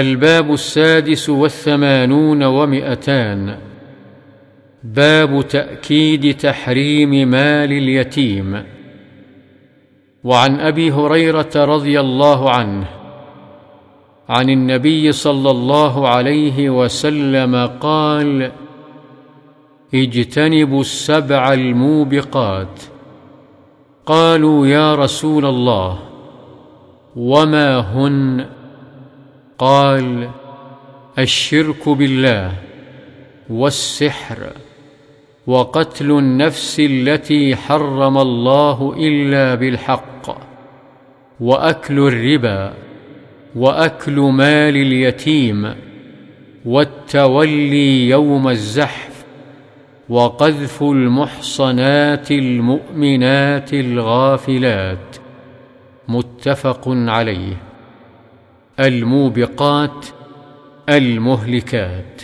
الباب السادس والثمانون ومئتان. باب تأكيد تحريم مال اليتيم. وعن أبي هريرة رضي الله عنه عن النبي صلى الله عليه وسلم قال اجتنبوا السبع الموبقات. قالوا يا رسول الله وما هن؟ قال الشرك بالله والسحر وقتل النفس التي حرم الله إلا بالحق وأكل الربا وأكل مال اليتيم والتولي يوم الزحف وقذف المحصنات المؤمنات الغافلات. متفق عليه. الموبقات المهلكات